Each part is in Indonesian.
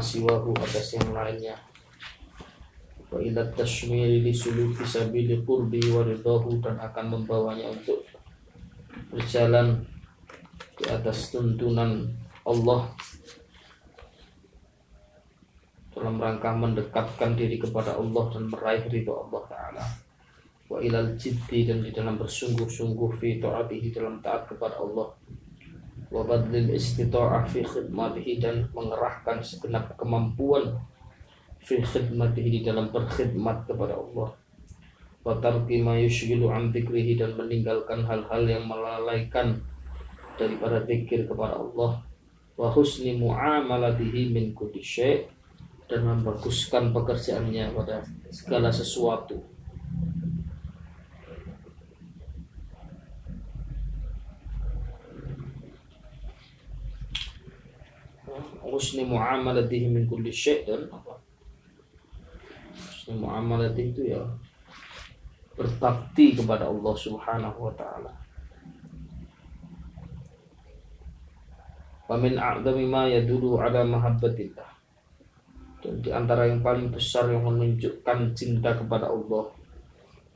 siwahu atas yang lainnya wa ila tashmiri li suluki sabili qurbi wa ridahu dan akan membawanya untuk berjalan di atas tuntunan Allah dalam rangka mendekatkan diri kepada Allah dan meraih ridho Allah Ta'ala. Wa ilal jiddi dan di dalam bersungguh-sungguh fi ta'atihi dalam taat kepada Allah wa badlil istita'ah fi khidmatihi dan mengerahkan segenap kemampuan fi khidmatihi di dalam berkhidmat kepada Allah. wa tarki ma yushgilu an dzikrihi dan meninggalkan hal-hal yang melalaikan daripada zikir kepada Allah. wa husni muamalatihi min kulli syai' dan membaguskan pekerjaannya pada segala sesuatu husni muamalatihi min kulli syai' dan apa? Husni muamalatihi itu ya berbakti kepada Allah Subhanahu wa taala. Wa min a'zami ma yadulu ala mahabbatillah. Dan di antara yang paling besar yang menunjukkan cinta kepada Allah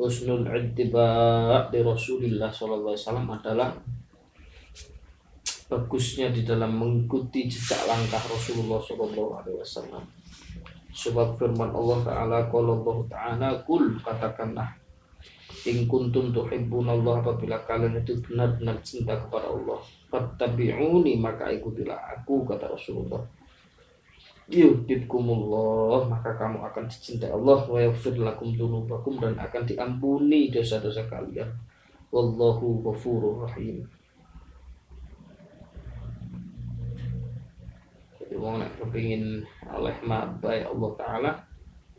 husnul ittiba' di Rasulillah sallallahu alaihi wasallam adalah bagusnya di dalam mengikuti jejak langkah Rasulullah Shallallahu Alaihi Wasallam. Sebab firman Allah Taala kalau Allah Taala kul katakanlah in kuntum Allah apabila kalian itu benar-benar cinta kepada Allah fattabi'uni maka ikutilah aku kata Rasulullah. Yuhibbukumullah maka kamu akan dicintai Allah wa yaghfir lakum dzunubakum dan akan diampuni dosa-dosa kalian. Wallahu ghafurur rahim wong nek kepingin oleh mabai Allah taala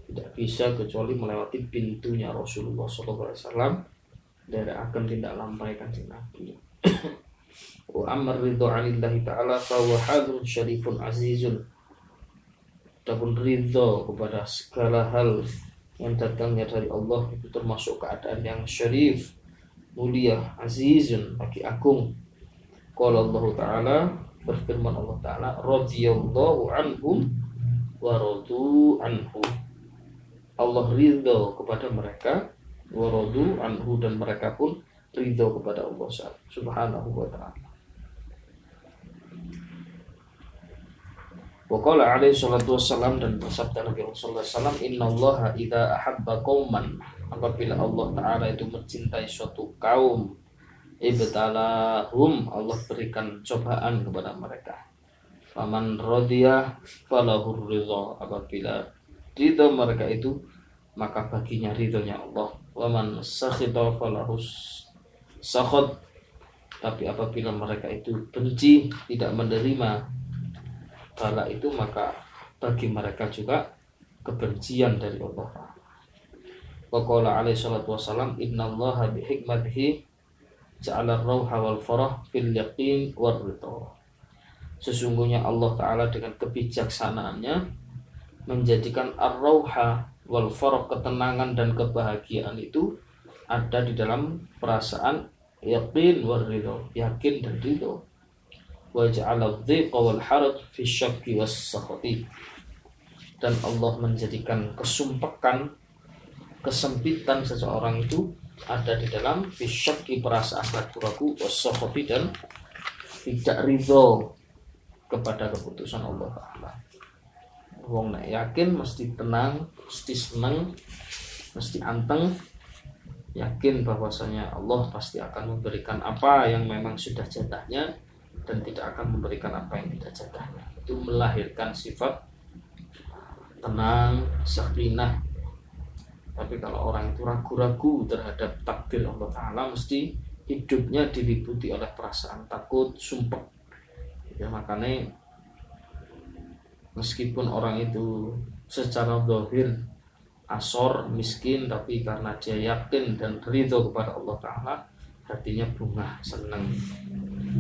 tidak bisa kecuali melewati pintunya Rasulullah SAW dari akan tidak lampaikan si Nabi wa amar ridho anillahi ta'ala fahuwa hadrun syarifun azizun Adapun ridho kepada segala hal yang datangnya dari Allah itu termasuk keadaan yang syarif, mulia, azizun, bagi agung. Kalau Allah Ta'ala berfirman Allah taala radhiyallahu anhum wa radu anhu. Allah ridho kepada mereka wa radu anhu dan mereka pun ridho kepada Allah subhanahu wa ta'ala. Waqala alaihi salatu wassalam dan bersabda Nabi Rasulullah SAW Inna Allah idha ahabba qawman Apabila Allah Ta'ala itu mencintai suatu kaum ibtalahum Allah berikan cobaan kepada mereka. Faman radiyah falahur ridha apabila ridho mereka itu maka baginya ridhonya Allah. Waman sakhita falahus sakhot. Tapi apabila mereka itu benci tidak menerima bala itu maka bagi mereka juga kebencian dari Allah. Wa alaihi salatu wasalam inna Allah bihikmatihi ja'ala rauha wal farah fil yaqin war Sesungguhnya Allah Ta'ala dengan kebijaksanaannya menjadikan ar-rauha wal farah ketenangan dan kebahagiaan itu ada di dalam perasaan yakin war ridho, yakin dan ridho. Wa ja'ala dhiqa wal haraj fi syakki was sakhati. Dan Allah menjadikan kesumpekan, kesempitan seseorang itu ada di dalam fisyaki perasaan ragu-ragu wasofobi dan tidak ridho kepada keputusan Allah Ta'ala Wong nak yakin mesti tenang, mesti senang, mesti anteng, yakin bahwasanya Allah pasti akan memberikan apa yang memang sudah jatahnya dan tidak akan memberikan apa yang tidak jatahnya. Itu melahirkan sifat tenang, sakinah, tapi kalau orang itu ragu-ragu terhadap takdir Allah Ta'ala mesti hidupnya diliputi oleh perasaan takut, sumpah ya makanya meskipun orang itu secara dohir asor, miskin tapi karena dia yakin dan ridho kepada Allah Ta'ala hatinya bunga, senang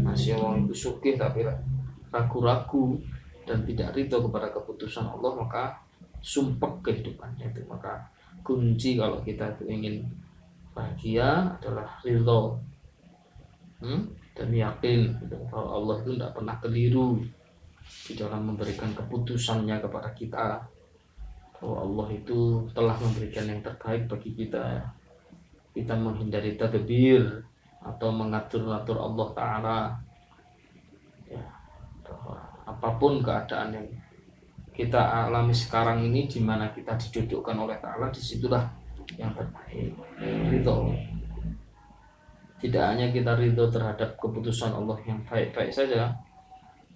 masih orang itu sukih tapi ragu-ragu dan tidak ridho kepada keputusan Allah maka sumpah kehidupannya itu. Maka kunci kalau kita itu ingin bahagia adalah ridho. Hmm? dan yakin gitu, bahwa Allah itu tidak pernah keliru di dalam memberikan keputusannya kepada kita. Bahwa Allah itu telah memberikan yang terbaik bagi kita. Kita menghindari tadbir atau mengatur-atur Allah Ta'ala. Ya, apa pun keadaan yang kita alami sekarang ini di mana kita didudukkan oleh Ta'ala di situlah yang terbaik ridho tidak hanya kita ridho terhadap keputusan Allah yang baik-baik saja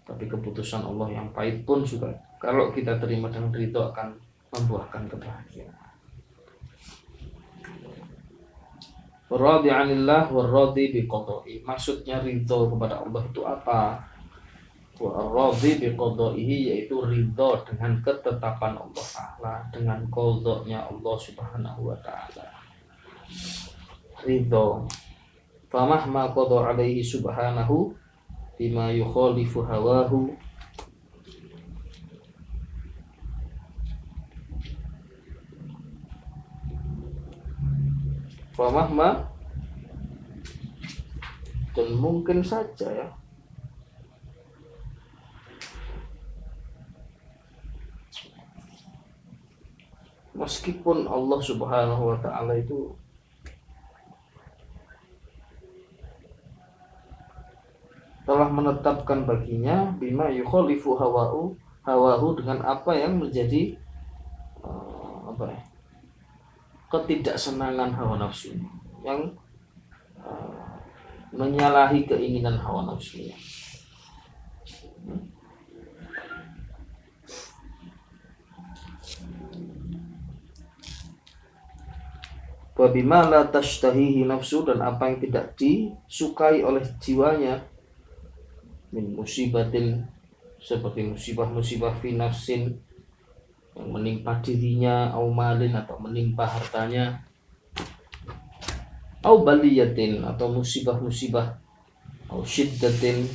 tapi keputusan Allah yang pahit pun juga kalau kita terima dengan ridho akan membuahkan kebahagiaan. Radhi anillah waradi biqadai. Maksudnya ridho kepada Allah itu apa? Waradi biqadaihi yaitu ridho dengan ketetapan Allah Ta'ala dengan kodoknya Allah Subhanahu wa taala. Ridho. Famahma qada alaihi subhanahu bima yukhalifu hawahu Famahma dan mungkin saja ya meskipun Allah Subhanahu wa taala itu telah menetapkan baginya bima yukhalifu hawahu hawahu dengan apa yang menjadi uh, apa ya ketidaksenangan hawa nafsu yang uh, menyalahi keinginan hawa nafsunya. Wabima la tashtahihi nafsu dan apa yang tidak disukai oleh jiwanya min musibatin seperti musibah-musibah fi nafsin yang menimpa dirinya au malin atau menimpa hartanya au baliyatin atau musibah-musibah au syiddatin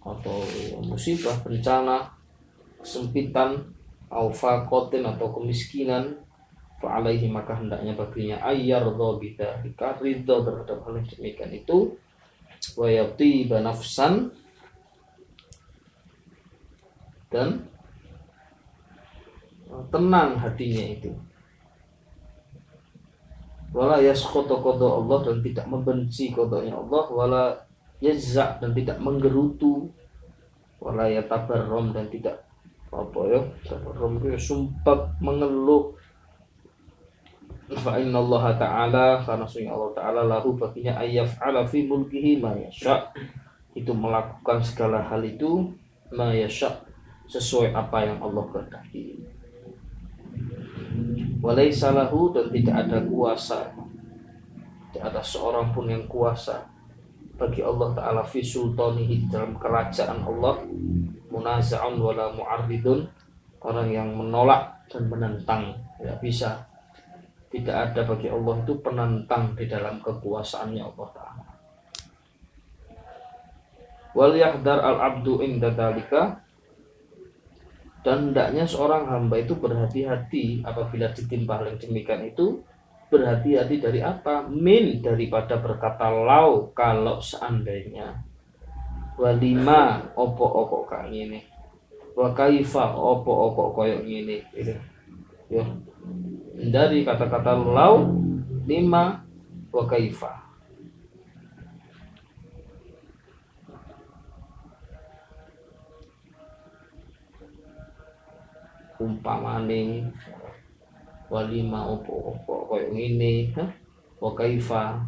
atau musibah bencana kesempitan au faqatin atau kemiskinan fa'alaihi maka hendaknya baginya ayyar bidzalika ridho terhadap hal yang demikian itu wa yatiba nafsan dan tenang hatinya itu. Wala yaskhoto kodo Allah dan tidak membenci kodonya Allah. Wala yazza dan tidak menggerutu. Wala yatabarrom dan tidak apa ya tabarrom itu ya sumpah mengeluh fa inna Allah ta'ala karena sungguh Allah ta'ala lahu baginya ala fi mulkihi ma yasha. Itu melakukan segala hal itu ma yasha sesuai apa yang Allah kehendaki. Walaysa lahu dan tidak ada kuasa. Tidak ada seorang pun yang kuasa Bagi Allah Ta'ala fi sultanihi dalam kerajaan Allah. Munaza'un wala mu'arridun Orang yang menolak dan menentang. Tidak bisa Tidak ada bagi Allah itu penentang di dalam kekuasaannya Allah Ta'ala. Wal yahdar al-abdu inda dan hendaknya seorang hamba itu berhati-hati apabila ditimpa hal yang demikian itu. Berhati-hati dari apa? Min daripada berkata lau kalau seandainya. Walima opo-opo kak ini wa kaifa opo-opo koyok ini gitu. ya dari kata-kata lau lima wa kaifa. Umpamane walima opo opo koyo ngene ha wa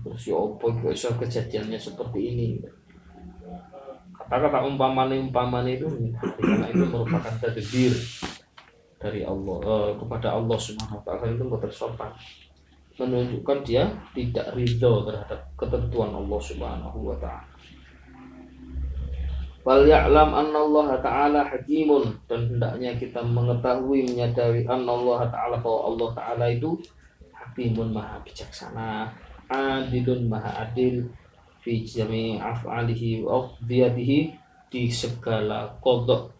terus ya opo kok iso kejadiannya seperti ini? Kata-kata umpamane umpamane itu itu merupakan tadbir dari Allah eh, kepada Allah Subhanahu wa taala itu bersopan menunjukkan dia tidak ridho terhadap ketentuan Allah Subhanahu wa taala. Wal ya'lam Allah ta'ala hakimun dan hendaknya kita mengetahui menyadari Allah ta'ala bahwa Allah ta'ala itu hakimun maha bijaksana adilun maha adil fi jami af'alihi wa di segala kodok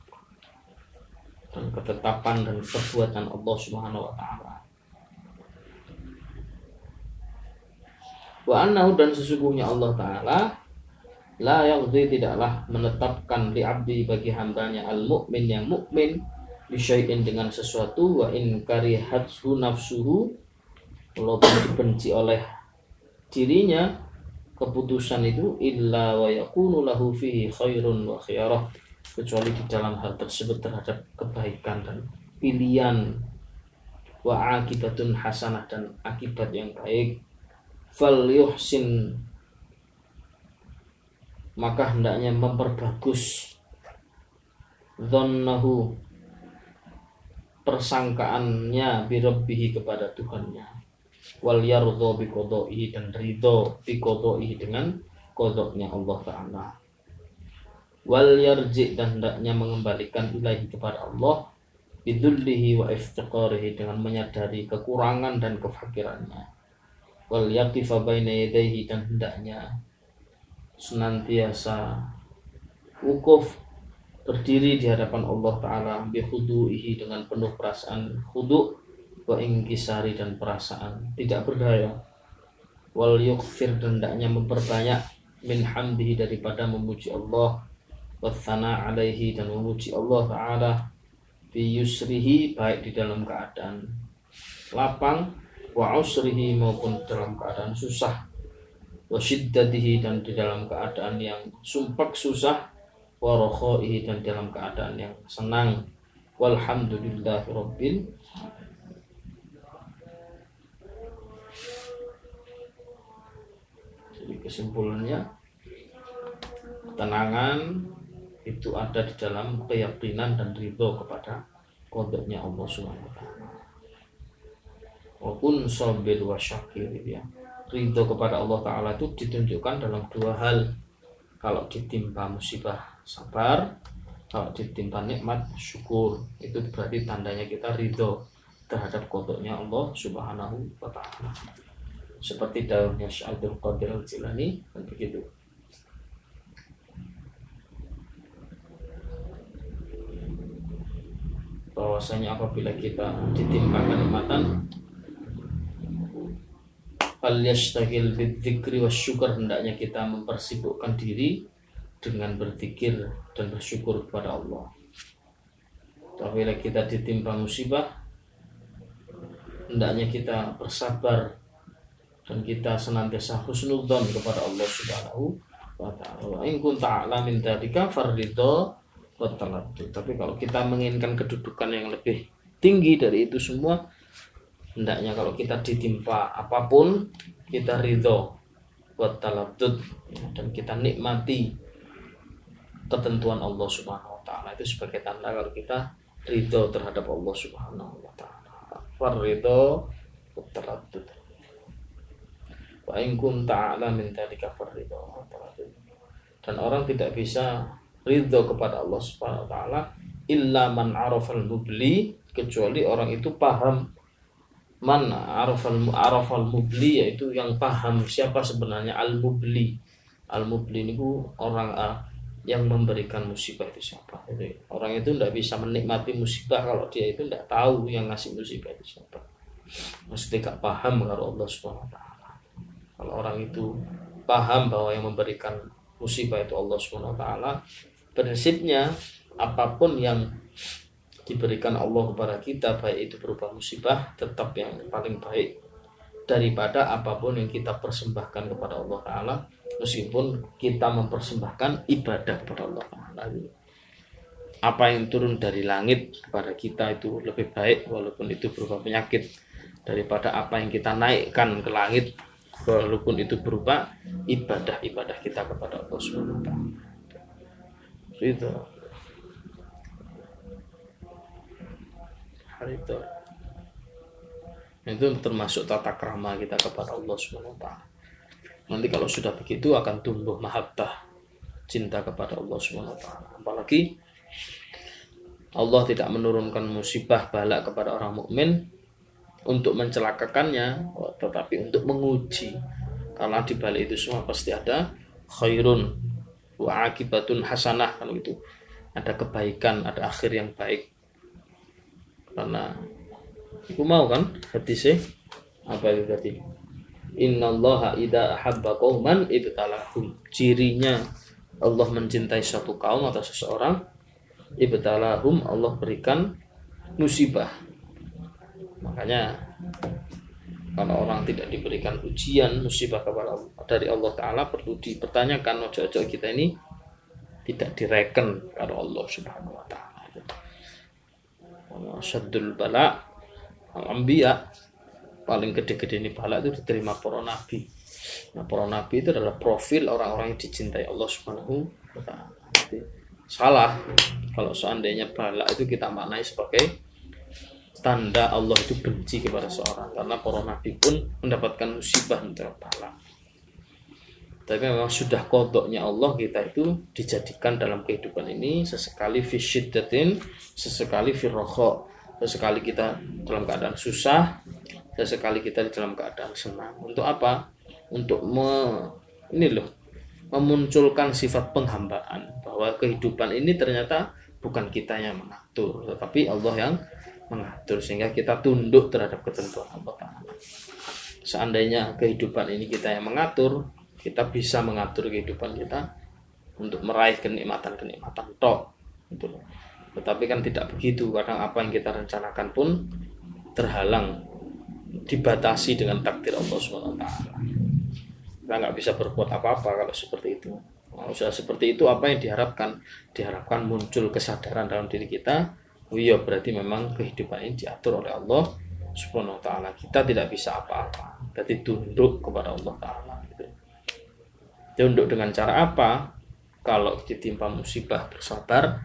dan ketetapan dan perbuatan Allah Subhanahu wa taala. Wa annahu dan sesungguhnya Allah taala la yaqdi tidaklah menetapkan li abdi bagi hambanya al mukmin yang mukmin bisyai'in dengan sesuatu wa in karihatsu nafsuhu walaupun dibenci oleh dirinya keputusan itu illa wa yakunu lahu fihi khairun wa khiyarah kecuali di dalam hal tersebut terhadap kebaikan dan pilihan wa akibatun hasanah dan akibat yang baik fal yuhsin maka hendaknya memperbagus dhannahu persangkaannya birabbihi kepada Tuhannya. Wal yardha bi dan ridho bi dengan kodoknya Allah Ta'ala wal yarji dan hendaknya mengembalikan ilahi kepada Allah bidullihi wa iftiqarihi dengan menyadari kekurangan dan kefakirannya. Wal yaqifa baina yadayhi dan hendaknya senantiasa wukuf berdiri di hadapan Allah Ta'ala bihudu'ihi dengan penuh perasaan khudu' wa ingkisari dan perasaan tidak berdaya. Wal yukfir dan hendaknya memperbanyak min hamdihi daripada memuji Allah wa alaihi dan memuji Allah Ta'ala fi yusrihi baik di dalam keadaan lapang wa usrihi maupun dalam keadaan susah wa syiddatihi dan di dalam keadaan yang sumpak susah wa rokhaihi dan dalam keadaan yang senang. Walhamdulillahi rabbil jadi kesimpulannya ketenangan itu ada di dalam keyakinan dan ridho kepada kodoknya Allah Subhanahu wa taala. Walaupun sabir wa syakir ya. Ridho kepada Allah Ta'ala itu ditunjukkan dalam dua hal. Kalau ditimpa musibah sabar. Kalau ditimpa nikmat syukur. Itu berarti tandanya kita ridho terhadap kodoknya Allah Subhanahu wa Ta'ala. Seperti daunnya Syaikhul Qadir al-Jilani Dan begitu bahwasanya apabila kita ditimpa kenikmatan fal yashtagil bidzikri wasyukur hendaknya kita mempersibukkan diri dengan berzikir dan bersyukur kepada Allah. Apabila kita ditimpa musibah hendaknya kita bersabar dan kita senantiasa husnudzon kepada Allah Subhanahu wa taala. In kunta a'lamin dzalika farridha tapi kalau kita menginginkan kedudukan yang lebih tinggi dari itu semua hendaknya kalau kita ditimpa apa pun kita ridho. Buat talatut dan kita nikmati ketentuan Allah Subhanahu wa taala. Itu sebagai tanda kalau kita ridho terhadap Allah Subhanahu wa taala. Farridho talatut. Wa in kunta a'la min dzalika farridho Dan orang tidak bisa ridho kepada Allah Subhanahu wa taala illa man arafal mubli kecuali orang itu paham man arafal arafal mubli yaitu yang paham siapa sebenarnya al mubli al mubli itu orang uh, yang memberikan musibah itu siapa. Jadi, orang itu tidak bisa menikmati musibah kalau dia itu tidak tahu yang ngasih musibah itu siapa. Mesti tidak paham kalau Allah Subhanahu wa taala. Kalau orang itu paham bahwa yang memberikan musibah itu Allah Subhanahu wa taala prinsipnya apa pun yang diberikan Allah kepada kita baik itu berupa musibah tetap yang paling baik daripada apa pun yang kita persembahkan kepada Allah Ta'ala meskipun kita mempersembahkan ibadah kepada Allah Ta'ala. Apa yang turun dari langit kepada kita itu lebih baik walaupun itu berupa penyakit. Daripada apa yang kita naikkan ke langit walaupun itu berupa ibadah-ibadah kita kepada Allah Subhanahu wa itu hal itu termasuk tata krama kita kepada Allah Subhanahu taala. Nanti kalau sudah begitu akan tumbuh mahabbah cinta kepada Allah Subhanahu taala. Apalagi Allah tidak menurunkan musibah balak kepada orang mukmin untuk mencelakakannya, tetapi untuk menguji. Karena di balik itu semua pasti ada khairun wa akibatun hasanah kalau itu ada kebaikan ada akhir yang baik. Karena aku mau kan hadisnya? Apa itu tadi innallaha idza ahabba qauman ibtalahum. Cirinya Allah mencintai satu kaum atau seseorang ibtalahum Allah berikan musibah. Makanya kalau orang tidak diberikan ujian musibah kepada dari Allah Taala perlu dipertanyakan ojo-ojo kita ini tidak direken kalau Allah Subhanahu Wa Taala. Syadul bala al-anbiya paling gede-gede ini bala itu diterima para nabi. Nah, para nabi itu adalah profil orang-orang yang dicintai Allah Subhanahu wa taala. Salah kalau seandainya bala itu kita maknai sebagai tanda Allah itu benci kepada seorang. Karena para nabi pun mendapatkan musibah untuk bala tapi memang sudah kodoknya Allah kita itu dijadikan dalam kehidupan ini sesekali fisyiddatin sesekali firroho sesekali kita dalam keadaan susah sesekali kita di dalam keadaan senang. Untuk apa? Untuk me, ini loh memunculkan sifat penghambaan bahwa kehidupan ini ternyata bukan kita yang mengatur tetapi Allah yang mengatur sehingga kita tunduk terhadap ketentuan Allah Ta'ala. Seandainya kehidupan ini kita yang mengatur kita bisa mengatur kehidupan kita untuk meraih kenikmatan-kenikmatan tok gitu tetapi kan tidak begitu kadang apa yang kita rencanakan pun terhalang dibatasi dengan takdir Allah SWT kita nggak bisa berbuat apa-apa kalau seperti itu. Kalau sudah seperti itu apa yang diharapkan? Diharapkan muncul kesadaran dalam diri kita oh iya berarti memang kehidupan ini diatur oleh Allah subhanahu wa ta'ala. Kita tidak bisa apa-apa. Berarti tunduk kepada Allah ta'ala. Gitu. tunduk dengan cara apa? Kalau ditimpa musibah bersabar.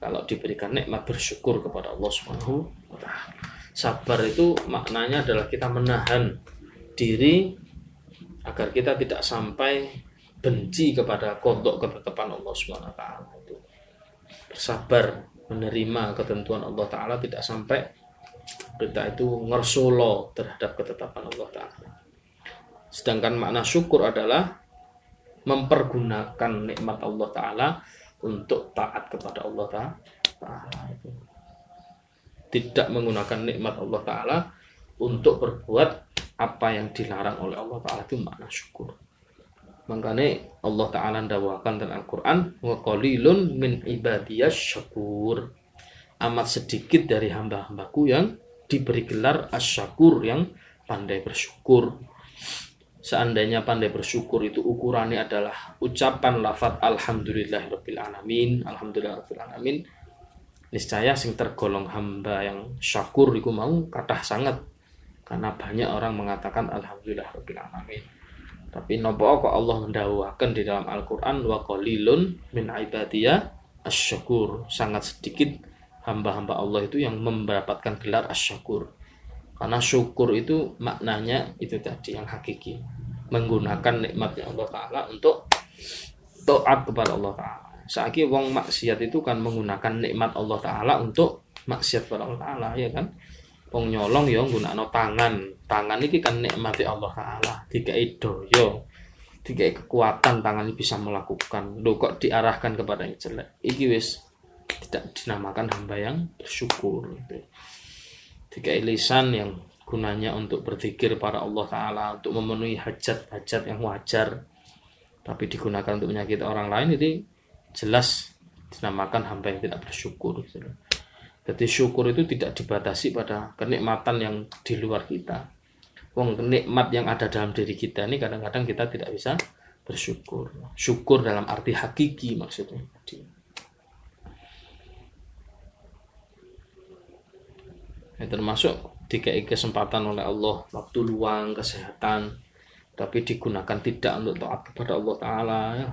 Kalau diberikan nikmat bersyukur kepada Allah subhanahu wa ta'ala. Sabar itu maknanya adalah kita menahan diri agar kita tidak sampai benci kepada kodok ketetapan Allah subhanahu wa ta'ala itu. Bersabar menerima ketentuan Allah Ta'ala tidak sampai kita itu ngersolo terhadap ketetapan Allah Ta'ala. Sedangkan makna syukur adalah mempergunakan nikmat Allah Ta'ala untuk taat kepada Allah Ta'ala. Tidak menggunakan nikmat Allah Ta'ala untuk berbuat apa yang dilarang oleh Allah Ta'ala itu makna syukur makanya Allah Ta'ala dawakan dalam Al-Quran wa qalilun min ibadiyas syakur. Amat sedikit dari hamba-hambaku yang diberi gelar asyakur yang pandai bersyukur. Seandainya pandai bersyukur itu ukurannya adalah ucapan lafat alhamdulillahirabbil alamin alhamdulillahirabbil alamin niscaya sing tergolong hamba yang syakur iku mau kathah sangat. Karena banyak orang mengatakan alhamdulillahirabbil alamin tapi nopo kok Allah mendahulukan di dalam Al-Qur'an wa qalilun min ibadiyah asyakur. Sangat sedikit hamba-hamba Allah itu yang mendapatkan gelar asyakur. Karena syukur itu maknanya itu tadi yang hakiki. Menggunakan nikmatnya Allah Ta'ala untuk taat kepada Allah Ta'ala. Saiki wong maksiat itu kan menggunakan nikmat Allah Ta'ala untuk maksiat kepada Allah Ta'ala ya kan wong nyolong ya nggunakno tangan tangan ini kan nikmati Allah taala dikai daya dikai kekuatan tangan ini bisa melakukan lo kok diarahkan kepada yang jelek iki wis tidak dinamakan hamba yang bersyukur gitu. dikai lisan yang gunanya untuk berzikir para Allah taala untuk memenuhi hajat-hajat yang wajar tapi digunakan untuk menyakiti orang lain itu jelas dinamakan hamba yang tidak bersyukur gitu. Jadi syukur itu tidak dibatasi pada kenikmatan yang di luar kita. Wong nikmat yang ada dalam diri kita ini kadang-kadang kita tidak bisa bersyukur. Syukur dalam arti hakiki maksudnya. Ya, termasuk dikai kesempatan oleh Allah waktu luang kesehatan tapi digunakan tidak untuk taat kepada Allah Taala ya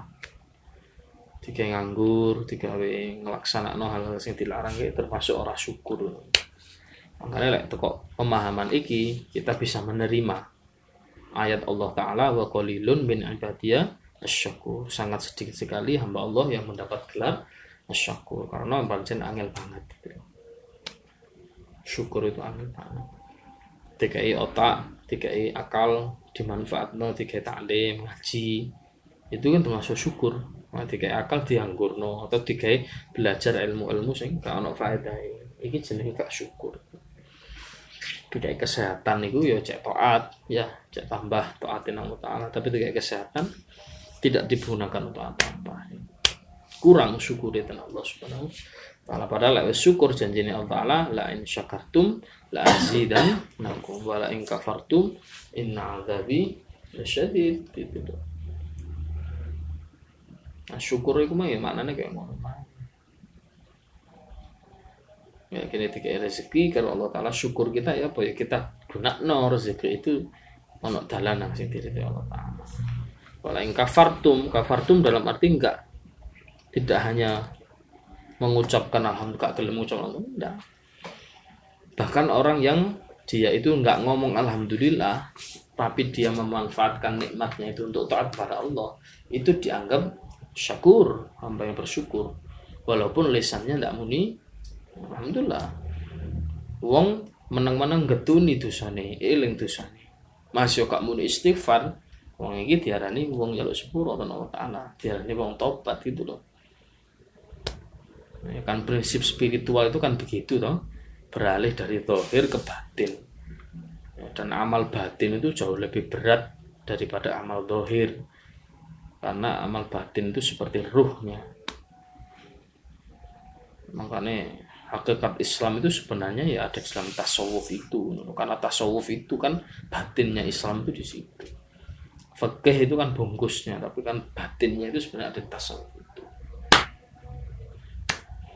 tiga nganggur tiga ngelaksana no hal-hal yang dilarang gitu termasuk orang syukur. Makanya lek teko pemahaman iki kita bisa menerima ayat Allah Taala wa qalilun min ibadiyah asyakur sangat sedikit sekali hamba Allah yang mendapat gelar asyakur karena pancen angel banget. Syukur itu angel banget. I otak i akal dimanfaatno tiga taklim ngaji. Itu kan termasuk syukur Nah, dikai akal dianggurno atau dikai belajar ilmu-ilmu sing gak ono faedahe. Iki jenenge gak syukur. Dikai kesehatan itu ya cek taat, ya cek tambah taatin Allah Taala, tapi dikai kesehatan tidak digunakan untuk apa-apa. kurang syukur itu Allah Subhanahu taala padahal lek syukur janjine Allah taala la in syakartum la azidan nakum wa la in kafartum inna azabi lasyadid itu Nah, syukur itu mah ya maknanya kayak ngono. Ya kini tiga rezeki kalau Allah Taala syukur kita ya apa ya kita guna no rezeki itu ono dalan sing diri Allah Taala. Kalau yang kafartum kafartum dalam arti enggak tidak hanya mengucapkan alhamdulillah gelem mengucapkan enggak. Bahkan orang yang dia itu enggak ngomong alhamdulillah tapi dia memanfaatkan nikmatnya itu untuk taat pada Allah itu dianggap syakur hamba yang bersyukur. Walaupun lisannya tidak muni alhamdulillah. Wong menang-menang getuni dosane eling dosane. Masih kok muni istighfar wong iki diarani wong jaluk sepuro Allah taala. Diarani wong tobat gitu loh. Ya kan prinsip spiritual itu kan begitu toh. Beralih dari tohir ke batin. Ya, dan amal batin itu jauh lebih berat daripada amal dohir karena amal batin itu seperti ruhnya. Makanya hakikat Islam itu sebenarnya ya ada Islam tasawuf itu. Karena tasawuf itu kan batinnya Islam itu di situ. Fakih itu kan bungkusnya tapi kan batinnya itu sebenarnya ada tasawuf itu.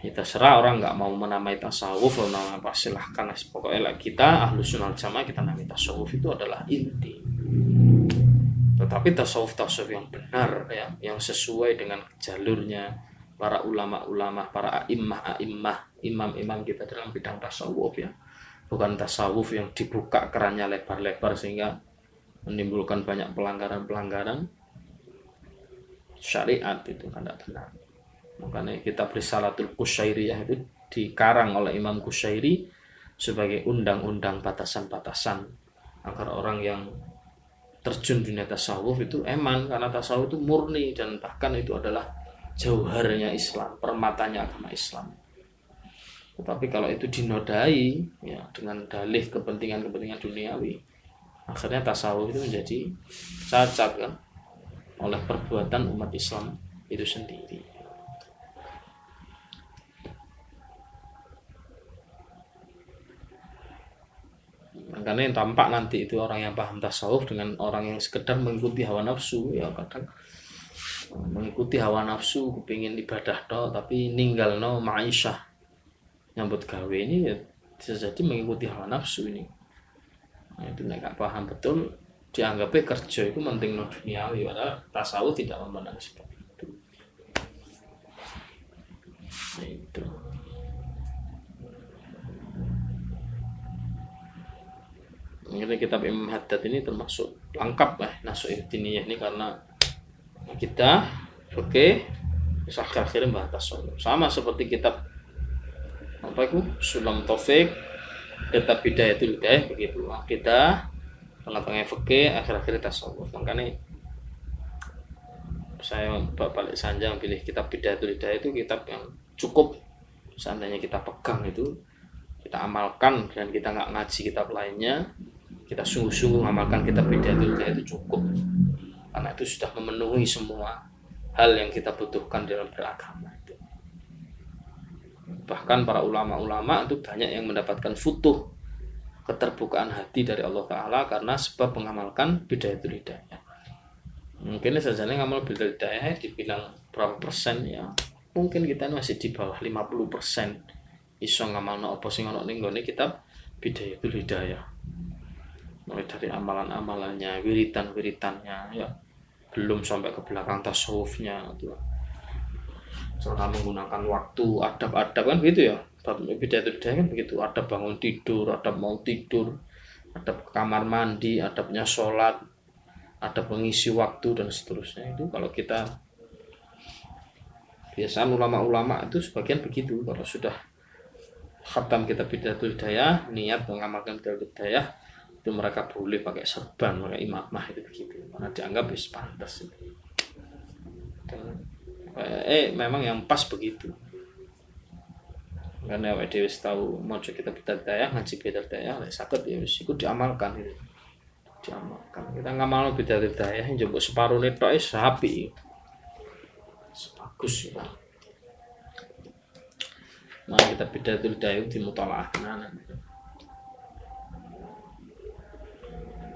Ya terserah orang nggak mau menamai tasawuf atau nama apa silahkan. Pokoknya kita ahlu sunnah jamaah kita namai tasawuf itu adalah inti tetapi tasawuf tasawuf yang benar ya yang sesuai dengan jalurnya para ulama-ulama, para a'immah, a'immah, imam-imam kita dalam bidang tasawuf ya. Bukan tasawuf yang dibuka kerannya lebar-lebar sehingga menimbulkan banyak pelanggaran-pelanggaran syariat itu kan tidak benar. Makanya kita berisalatul kusyairiyah itu dikarang oleh Imam Kusyairi sebagai undang-undang batasan-batasan agar orang yang terjun dunia tasawuf itu eman karena tasawuf itu murni dan bahkan itu adalah jauharnya Islam, permatanya agama Islam. Tetapi kalau itu dinodai ya dengan dalih kepentingan-kepentingan duniawi, akhirnya tasawuf itu menjadi cacat kan oleh perbuatan umat Islam itu sendiri. Makanya yang tampak nanti itu orang yang paham tasawuf dengan orang yang sekedar mengikuti hawa nafsu ya kadang mengikuti hawa nafsu kepingin ibadah toh tapi ninggal no ma'isyah nyambut gawe ini ya bisa jadi mengikuti hawa nafsu ini. Nah, itu nggak paham. Betul dianggapnya kerja itu penting no duniawi padahal tasawuf tidak memandang seperti itu nah, itu ini kitab Imam Haddad ini termasuk lengkap lah nasuh ini karena kita oke okay, akhir akhirnya bahas tasawuf sama seperti kitab apa itu? Sulam Taufik kitab Bidayatul Hidayah begitu. Nah, kita tengah-tengah fikih akhir-akhir tasawuf. Makanya saya balik sanjang pilih kitab Bidayatul Hidayah itu kitab yang cukup seandainya kita pegang itu kita amalkan dan kita nggak ngaji kitab lainnya kita sungguh-sungguh mengamalkan kitab Bidayatul Hidayah itu cukup. Karena itu sudah memenuhi semua hal yang kita butuhkan dalam beragama itu. Bahkan para ulama-ulama itu banyak yang mendapatkan futuh keterbukaan hati dari Allah Ta'ala karena sebab mengamalkan itu hidayah. Mungkin saja ngamal bidayah hidayah dibilang berapa persen ya? Mungkin kita masih di bawah 50 persen. Iso ngamal no apa sing ono ning kitab itu hidayah mulai dari amalan-amalannya wiritan-wiritannya ya. Belum sampai ke belakang tasawufnya gitu. serta menggunakan waktu adab-adab kan gitu ya. Beda beda kan begitu. Adab bangun tidur adab mau tidur adab kamar mandi adabnya sholat adab mengisi waktu dan seterusnya. Itu kalau kita biasa ulama-ulama itu sebagian begitu. Kalau sudah khatam kita bidatul hidayah niat mengamalkan bidatul hidayah itu mereka boleh pakai serban pakai imamah itu begitu. Karena dianggap bis pantas Dan, eh memang yang pas begitu. Karena awake dhewe tahu mau kita kita daya ngaji beda daya sakit ya wis ikut diamalkan. Itu diamalkan. Kita ngamal beda daya yang coba separuh netok sapi bagus ya. Nah kita bidayatul hidayah di mutalaah nah,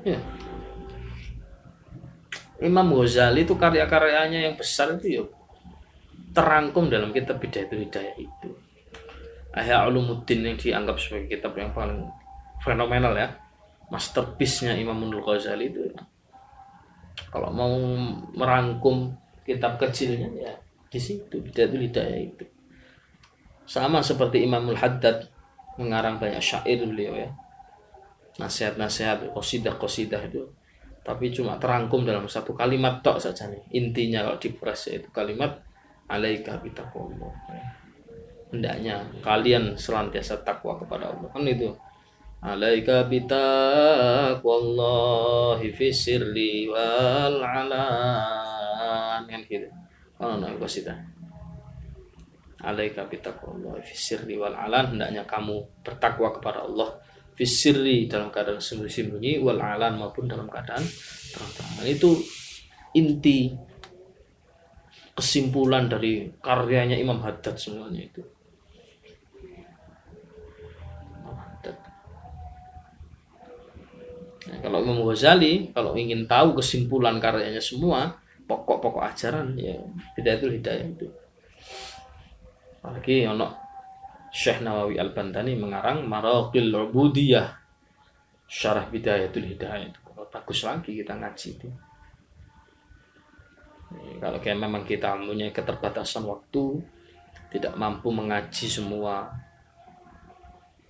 ya Imam Ghazali itu karya-karyanya yang besar itu ya terangkum dalam kitab Bidayatul Hidayah itu. Ahya Ulumuddin yang dianggap sebagai kitab yang paling fenomenal ya. Masterpiece-nya Imam Ghazali itu. Kalau mau merangkum kitab kecilnya ya di situ Bidayatul Hidayah itu. Sama seperti Imamul Haddad mengarang banyak syair beliau ya. Nasihat-nasihat, qasidah-qasidah itu. Tapi cuma terangkum dalam satu kalimat tok saja nih. Intinya kalau dipres itu kalimat alaika bitaqwallah. Hendaknya kalian selantiasa takwa kepada Allah. Kan itu alaika bitaqwallahi fi sirri wal alan kan gitu. Oh no qasidah. Alaika bitaqwallahi fi sirri wal alan hendaknya kamu bertakwa kepada Allah fisiri dalam keadaan sembunyi-sembunyi wal alan maupun dalam keadaan terang-terangan. Itu inti kesimpulan dari karyanya Imam Haddad semuanya itu. Nah, kalau Imam Ghazali kalau ingin tahu kesimpulan karyanya semua pokok-pokok ajaran ya itu hidayah itu. Apalagi ono Syekh Nawawi Al-Bantani mengarang Maraqil Ubudiyah. Syarah Bidayatul Hidayah itu. Bagus lagi kita ngaji itu. Kalau kayak memang kita punya keterbatasan waktu tidak mampu mengaji semua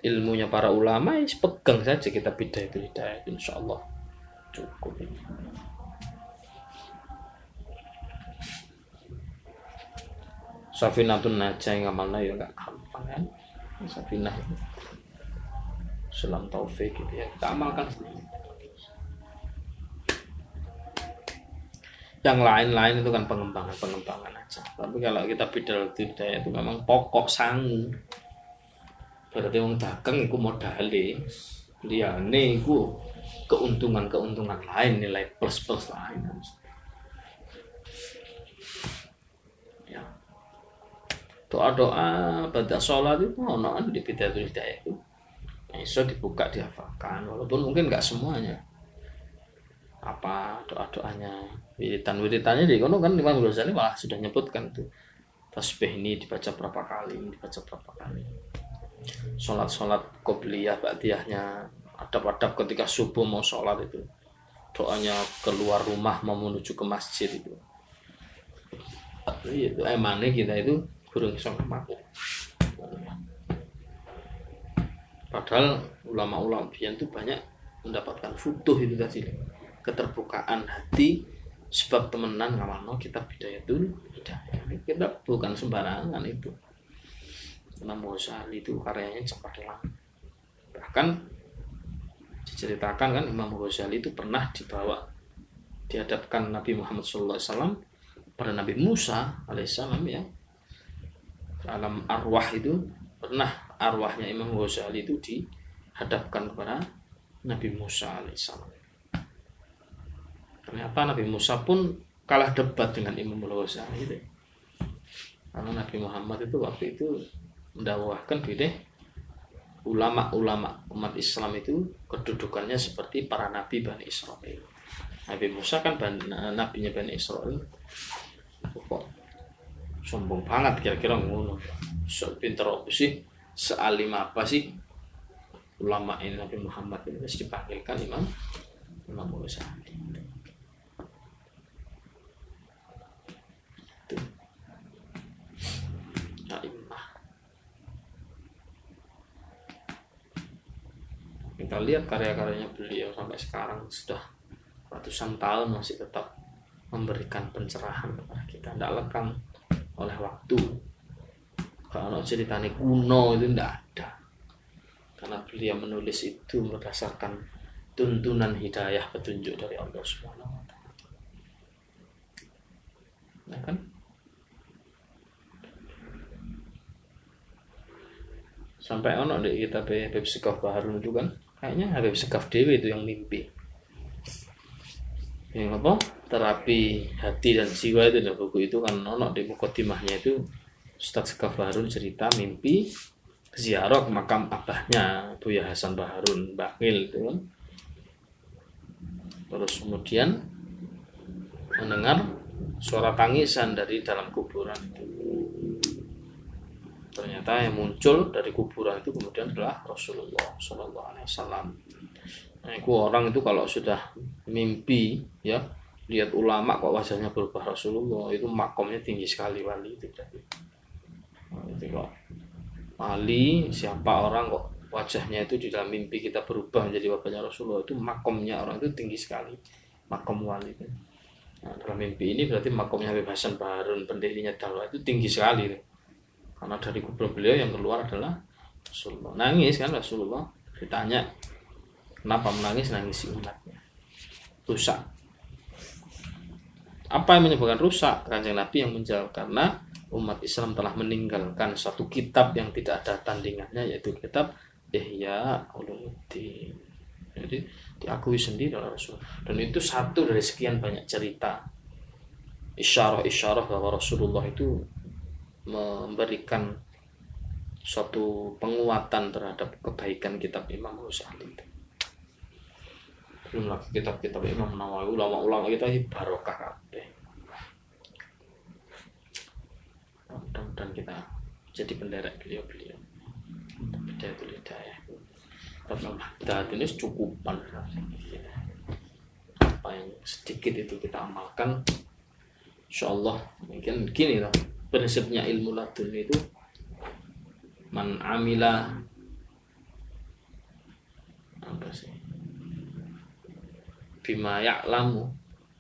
ilmunya para ulama ya pegang saja kita Bidayatul Hidayah insya Allah cukup ini. Safinatun Najah yang mana ya enggak gampang kan Safinah itu Selam taufik gitu ya kita amalkan. Yang lain-lain itu kan pengembangan-pengembangan aja. Tapi kalau kita bidal tidak itu memang pokok sangu. Berarti orang dagang itu modal dia nih keuntungan-keuntungan lain nilai plus-plus lain doa-doa pada sholat itu ono di bidatul hidayah itu iso dibuka dihafalkan. Walaupun mungkin nggak semuanya. Apa doa-doanya? Wiritan wiritannya di kono kan Imam Ghazali malah sudah nyebutkan tuh tasbih ini dibaca berapa kali dibaca berapa kali. Sholat sholat qobliyah ba'diyahnya adab-adab ketika subuh mau sholat itu. Doanya keluar rumah mau menuju ke masjid itu. Itu emangnya kita itu burung iso padahal ulama-ulama biyen itu banyak mendapatkan futuh itu tadi. Keterbukaan hati sebab temenan ngamalno kita bidaya dulu hidayah. Kita bukan sembarangan itu. Imam Ghazali itu karyanya lah bahkan diceritakan kan Imam Ghazali itu pernah dibawa dihadapkan Nabi Muhammad SAW pada Nabi Musa alaihissalam ya alam arwah itu pernah arwahnya Imam Ghazali itu dihadapkan kepada Nabi Musa alaihissalam. Ternyata Nabi Musa pun kalah debat dengan Imam Ghazali itu. Karena Nabi Muhammad itu waktu itu mendakwahkan deh ulama-ulama umat Islam itu kedudukannya seperti para nabi Bani Israel. Nabi Musa kan nabinya Bani Israel. Kok sombong banget kira-kira ngono. Pinter apa sih? Sealim apa sih? Ulama ini Nabi Muhammad ini harus dipanggilkan Imam Imam itu kita lihat karya-karyanya beliau sampai sekarang sudah ratusan tahun masih tetap memberikan pencerahan kepada kita. Tidak lekang oleh waktu kalau ceritanya kuno itu tidak ada karena beliau menulis itu berdasarkan tuntunan hidayah petunjuk dari Allah Subhanahu wa taala. Ya kan? Sampai ono di kita Habib Sekaf Baharun itu kan kayaknya Habib Sekaf Dewi itu yang mimpi. Yang apa? Terapi hati dan jiwa itu buku itu kan ono di mukotimahnya itu Ustadz Kafarun cerita mimpi ziarah ke makam abahnya Buya Hasan Baharun Bakil itu kan terus kemudian mendengar suara tangisan dari dalam kuburan itu ternyata yang muncul dari kuburan itu kemudian adalah Rasulullah Shallallahu Alaihi Wasallam. Nah, itu orang itu kalau sudah mimpi ya lihat ulama kok wajahnya berubah Rasulullah itu makomnya tinggi sekali wali itu. Nah, itu kok wali siapa orang kok wajahnya itu di dalam mimpi kita berubah menjadi wajahnya Rasulullah itu makomnya orang itu tinggi sekali makom wali itu. Nah, dalam mimpi ini berarti makomnya Habib Hasan Baharun pendirinya dakwah itu tinggi sekali. Tuh karena dari kubur beliau yang keluar adalah Rasulullah nangis kan Rasulullah ditanya kenapa menangis nangis umatnya rusak apa yang menyebabkan rusak? Kanjeng Nabi yang menjawab karena umat Islam telah meninggalkan satu kitab yang tidak ada tandingannya yaitu kitab Ihya Ulumuddin. Jadi diakui sendiri oleh Rasul. Dan itu satu dari sekian banyak cerita. Isyarah-isyarah bahwa Rasulullah itu memberikan suatu penguatan terhadap kebaikan kitab Imam Ghazali. belum lagi kitab-kitab Imam Nawawi ulama-ulama kita ini barokah kabeh. Mudah-mudahan kita jadi penderek beliau-beliau. Itu Hidayah dan ini cukupan apa yang sedikit itu kita amalkan Insya Allah mungkin gini loh prinsipnya ilmu ladun itu man amila apa sih bima ya'lamu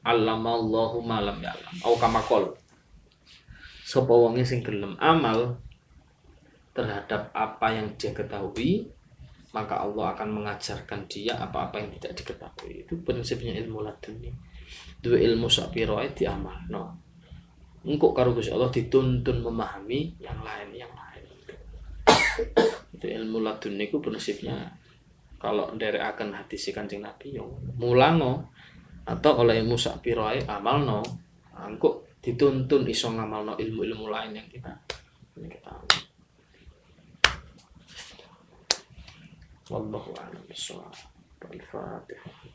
allamallahu ma lam ya'lam. Au kama qol sapa wonge sing gelem amal terhadap apa yang dia ketahui maka Allah akan mengajarkan dia apa-apa yang tidak diketahui. Itu prinsipnya ilmu laduni dua ilmu sapiroe diamal no engkau karo Gusti Allah dituntun memahami yang lain yang lain. Itu ilmu ladun niku prinsipnya kalau dari akan hati si Nabi yang mulango atau oleh ilmu sak piroe amalno engkau dituntun iso ngamalno ilmu-ilmu lain yang kita yang kita Wallahu a'lam bishawab. Al-Fatihah.